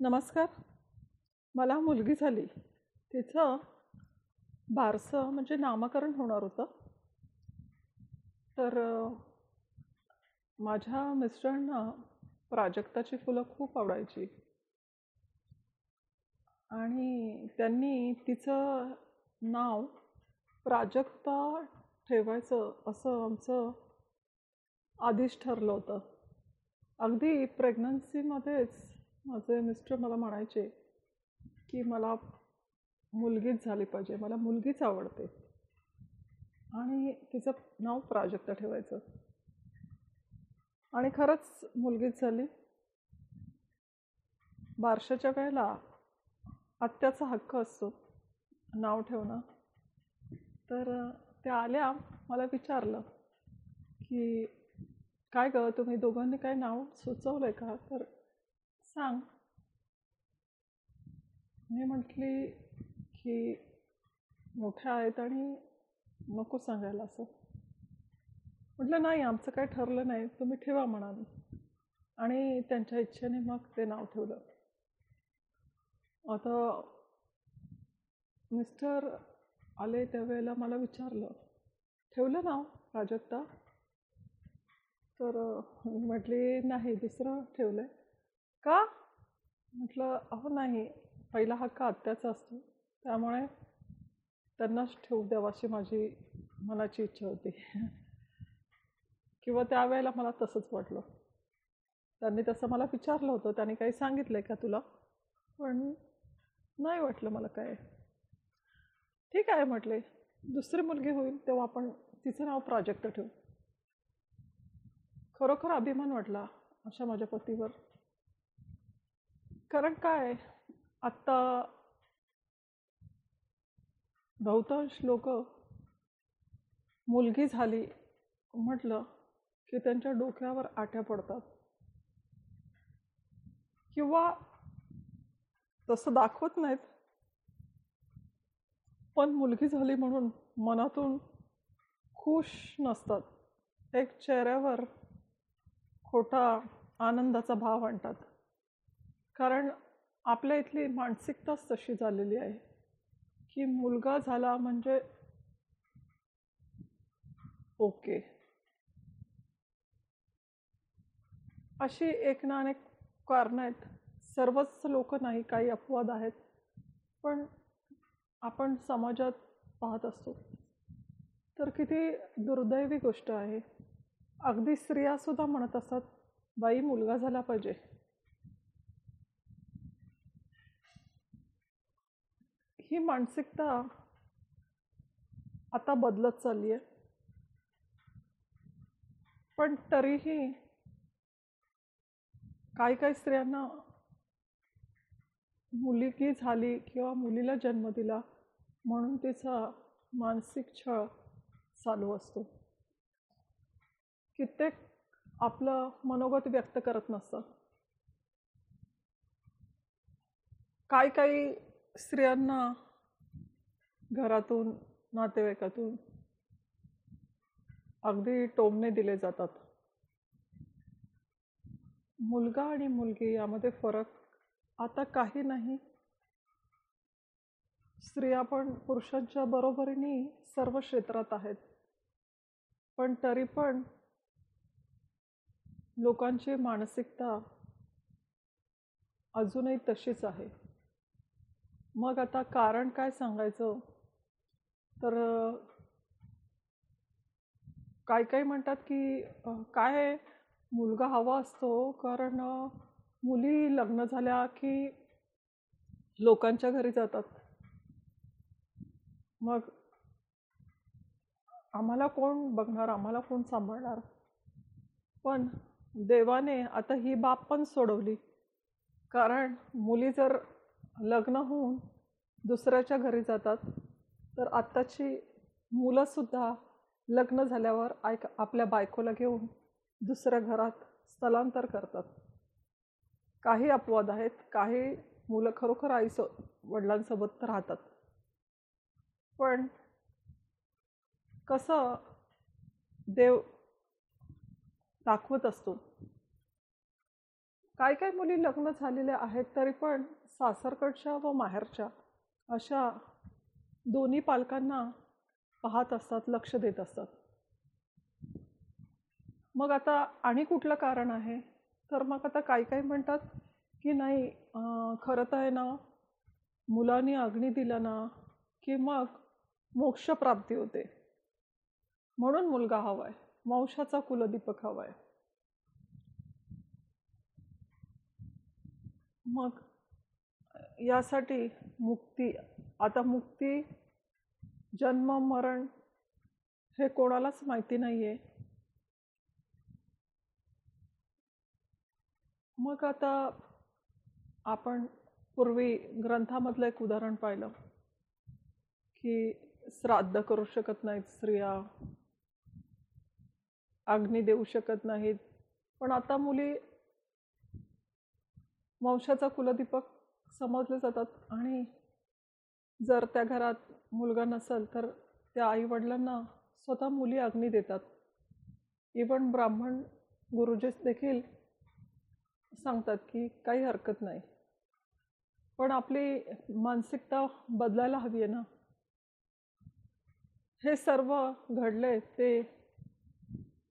नमस्कार. मला मुलगी झाली. तिचं बारसं म्हणजे नामकरण होणार होतं. तर माझ्या मिस्टरांना प्राजक्ताची फुलं खूप आवडायची. आणि त्यांनी तिचं नाव प्राजक्ता ठेवायचं असं आमचं आधीच ठरलं होतं. अगदी प्रेग्नन्सीमध्येच माझे मिस्टर मला म्हणायचे की मला मुलगीच झाली पाहिजे मला मुलगीच आवडते. आणि तिचं नाव प्राजक्ता ठेवायचं. आणि खरंच मुलगीच झाली. बारशाच्या वेळेला आत्याचा हक्क असतो नाव ठेवणं. तर त्या आल्या मला विचारलं की काय गं तुम्ही दोघांनी काय नाव सुचवलं आहे का? तर सांग. मी म्हटली की मोठ्या आहेत आणि नको सांगायला असं. म्हटलं नाही आमचं काय ठरलं नाही तुम्ही ठेवा म्हणाल. आणि त्यांच्या इच्छेने मग ते नाव ठेवलं. आता मिस्टर आले त्यावेळेला मला विचारलं ठेवलं नाव प्राजक्ता? तर मी म्हटली नाही दुसरं ठेवलं आहे का? म्हटलं अहो नाही पहिला हक्क आत्याचा असतो. त्यामुळे त्यांनाच ठेवू द्यावं अशी माझी मनाची इच्छा होती. किंवा त्यावेळेला मला तसंच वाटलं. त्यांनी तसं मला विचारलं होतं. त्यांनी काही सांगितलं आहे का तुला? पण नाही वाटलं मला काय. ठीक आहे म्हटले. दुसरी मुलगी होईल तेव्हा आपण तिचं नाव प्राजक्त ठेवू. खरोखर अभिमान वाटला अशा माझ्या पतीवर. कारण काय? आत्ता बहुतांश लोक मुलगी झाली म्हटलं की त्यांच्या डोक्यावर आट्या पडतात. किंवा तसं दाखवत नाहीत. पण मुलगी झाली म्हणून मनातून खुश नसतात. एक चेहऱ्यावर खोटा आनंदाचा भाव आणतात. कारण आपल्या इथली मानसिकताच तशी झालेली आहे की मुलगा झाला म्हणजे ओके. अशी एक ना अनेक कारणं आहेत. सर्वच लोक नाही काही अपवाद आहेत. पण आपण समाजात पाहत असतो. तर किती दुर्दैवी गोष्ट आहे. अगदी स्त्रियासुद्धा म्हणत असतात बाई मुलगा झाला पाहिजे. ही मानसिकता आता बदलत चालली आहे पण तरीही काही काही स्त्रियांना मुलगी झाली किंवा मुलीला जन्म दिला म्हणून तिचा मानसिक छळ चालू असतो. कित्येक आपलं मनोगत व्यक्त करत नसतं. काही काही स्त्रियांना घरातून नातेवाईकातून. अगदी टोमणे दिले जातात. मुलगा आणि मुलगी यामध्ये फरक आता काही नाही. स्त्रिया पण पुरुषांच्या बरोबरीने सर्व क्षेत्रात आहेत. पण तरी पण लोकांची मानसिकता अजूनही तशीच आहे. मग आता कारण काय सांगायचं? तर काही काही म्हणतात की काय मुलगा हवा असतो? कारण मुली लग्न झाल्या की लोकांच्या घरी जातात. मग आम्हाला कोण बघणार? आम्हाला कोण सांभाळणार? पण देवाने आता ही बाब पण सोडवली. कारण मुली जर लग्न होऊन दुसऱ्याच्या घरी जातात तर आत्ताची मुलंसुद्धा लग्न झाल्यावर ऐक आपल्या बायकोला घेऊन दुसऱ्या घरात स्थलांतर करतात. काही अपवाद आहेत काही मुलं खरोखर आईसो वडिलांसोबत राहतात. पण कसं देव दाखवत असतो? काही काही मुली लग्न झालेल्या आहेत तरी पण सासरकडच्या व माहेरच्या अशा दोन्ही पालकांना पाहत असतात लक्ष देत असतात. मग आता आणि कुठलं कारण आहे? तर मग आता काही काही म्हणतात की नाही खरं तर आहे ना मुलांनी अग्नी दिला ना की मग मोक्षप्राप्ती होते. म्हणून मुलगा हवाय वंशाचा कुलदीपक हवाय. मग यासाठी मुक्ती आता मुक्ती जन्म मरण हे कोणालाच माहिती नाही आहे मग आता आपण पूर्वी ग्रंथामधलं एक उदाहरण पाहिलं की श्राद्ध करू शकत नाहीत स्त्रिया अग्नी देऊ शकत नाहीत. पण आता मुली वंशाचा कुलदीपक समजले जातात आणि जर त्या घरात मुलगा नसेल तर त्या आईवडिलांना स्वतः मुली अग्नी देतात. इवन ब्राह्मण गुरुजीस देखील सांगतात की काही हरकत नाही. पण आपली मानसिकता बदलायला हवी आहे ना? हे सर्व घडले ते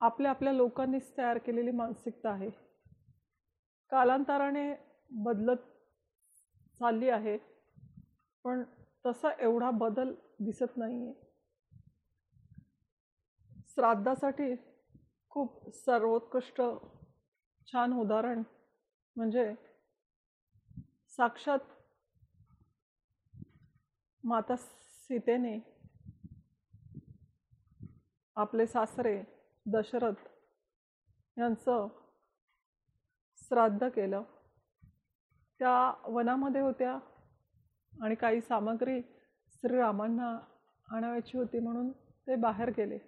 आपल्या आपल्या लोकांनीच तयार केलेली मानसिकता आहे. कालांतराने बदलत चालली आहे. पण तसा एवढा बदल दिसत नाही आहे श्राद्धासाठी खूप सर्वोत्कृष्ट छान उदाहरण म्हणजे साक्षात माता सीतेने आपले सासरे दशरथ यांचं श्राद्ध केलं. त्या वनामध्ये होत्या आणि काही सामग्री श्रीरामांना आणायची होती म्हणून ते बाहेर गेले.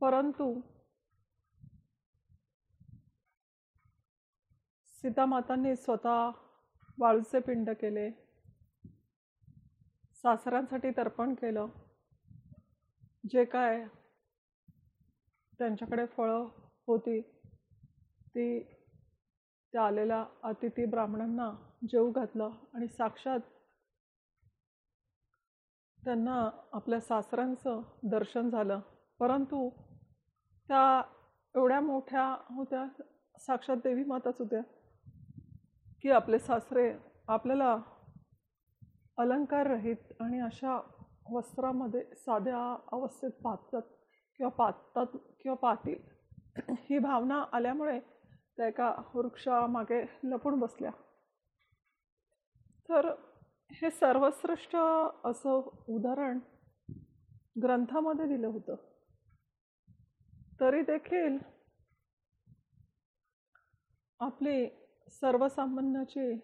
परंतु सीतामातांनी स्वतः वाळूचे पिंड केले. सासऱ्यांसाठी तर्पण केलं. जे काय त्यांच्याकडे फळं होती ती त्या आलेल्या अतिथी ब्राह्मणांना जेवू घातलं आणि साक्षात त्यांना आपल्या सासऱ्यांचं दर्शन झालं. परंतु त्या एवढ्या मोठ्या होत्या साक्षात देवी माताच होत्या की आपले सासरे आपल्याला अलंकार रहित आणि अशा वस्त्रामध्ये साध्या अवस्थेत पाहतात किंवा पातात किंवा पाहतील ही भावना आल्यामुळे त्या एका वृक्षामागे लपून बसल्या. तर हे सर्वश्रेष्ठ असं उदाहरण ग्रंथामध्ये दिलं होतं. तरी देखील आपली सर्वसामान्याची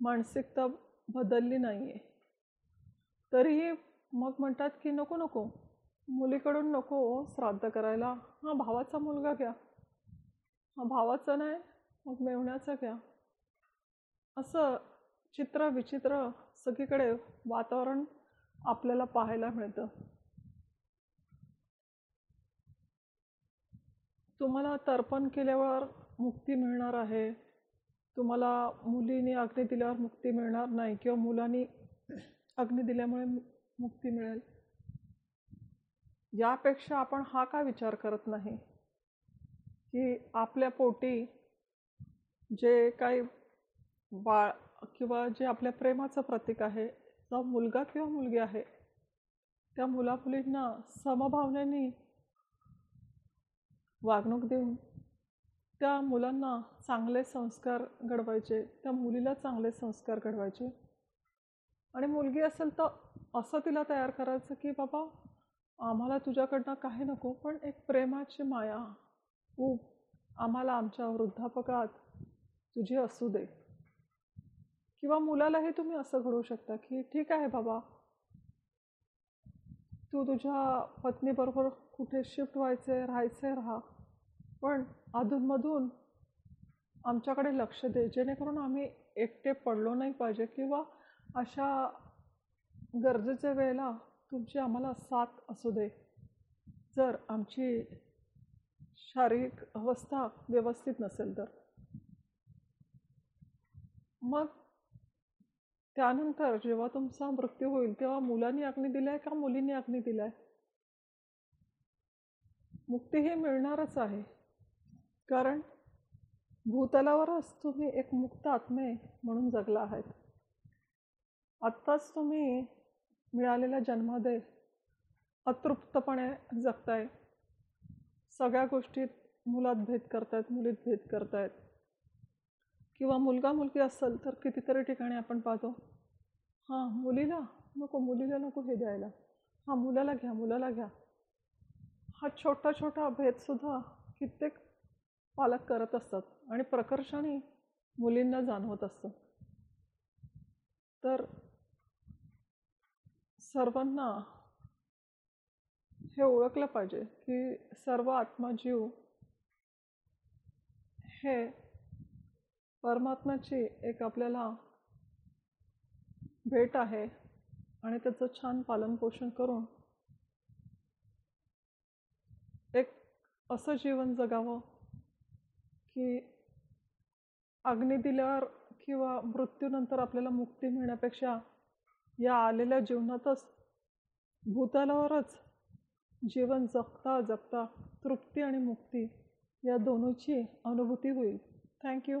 मानसिकता बदलली नाही आहे तरीही मग म्हणतात की नको नको. मुलीकडून नको श्राद्ध करायला. हा भावाचा मुलगा घ्या. हा भावाचा नाही मग मेवण्याचा घ्या. असं चित्र विचित्र सगळीकडे वातावरण आपल्याला पाहायला मिळतं. तुम्हाला तर्पण केल्यावर मुक्ती मिळणार आहे. तुम्हाला मुलीने अग्नी दिल्यावर मुक्ती मिळणार नाही किंवा मुलांनी अग्नी दिल्यामुळे मुक्ती मिळेल. यापेक्षा आपण हा का विचार करत नाही? की आपल्या पोटी जे काही बाळ किंवा जे आपल्या प्रेमाचं प्रतीक आहे जो मुलगा किंवा मुलगी आहे त्या मुलामुलींना समभावनेने वागणूक देऊन त्या मुलांना चांगले संस्कार घडवायचे त्या मुलीला चांगले संस्कार घडवायचे. आणि मुलगी असेल तर असं तिला तयार करायचं की बाबा आम्हाला तुझ्याकडनं काही नको पण एक प्रेमाची माया. ऊब आम्हाला आमच्या वृद्धापकात तुझी असू दे. किंवा मुलालाही तुम्ही असं घडवू शकता की ठीक आहे बाबा तू तुझ्या पत्नीबरोबर कुठे शिफ्ट व्हायचे राहायचे राहा. पण अधूनमधून आमच्याकडे लक्ष दे जेणेकरून आम्ही एकटे पडलो नाही पाहिजे किंवा अशा गरजेच्या वेळेला तुमची आम्हाला साथ असू दे. जर आमची शारीरिक अवस्था व्यवस्थित नसेल तर. मग त्यानंतर जेव्हा तुमचा मृत्यू होईल तेव्हा मुलांनी अग्नी दिलाय का मुलींनी अग्नी दिलाय? मुक्ती ही मिळणारच आहे. कारण भूतलावरच तुम्ही एक मुक्त आत्मे म्हणून जगला आहात. आत्ताच तुम्ही मिळालेल्या जन्मामध्ये अतृप्तपणे जगताय. सगळ्या गोष्टीत मुलात भेद करतायत मुलीत भेद करतायत. किंवा मुलगा मुलगी असेल तर कितीतरी ठिकाणी आपण पाहतो. हां मुलीला नको मुलीला नको हे द्यायला. हां मुलाला घ्या मुलाला घ्या. हा छोटा छोटा भेदसुद्धा कित्येक पालक करत असतात आणि प्रकर्षाने मुलींना जाणवत असतं तर सर्वांना हे ओळखलं पाहिजे की सर्व आत्मजीव हे परमात्म्याची एक आपल्याला भेट आहे आणि त्याचं छान पालनपोषण करून एक असं जीवन जगावं की अग्नी दिल्यावर किंवा मृत्यूनंतर आपल्याला मुक्ती मिळण्यापेक्षा या आलेल्या जीवनातच भूतालावरच जीवन जगता जगता तृप्ती आणि मुक्ती या दोन्हीची अनुभूती होईल. थँक्यू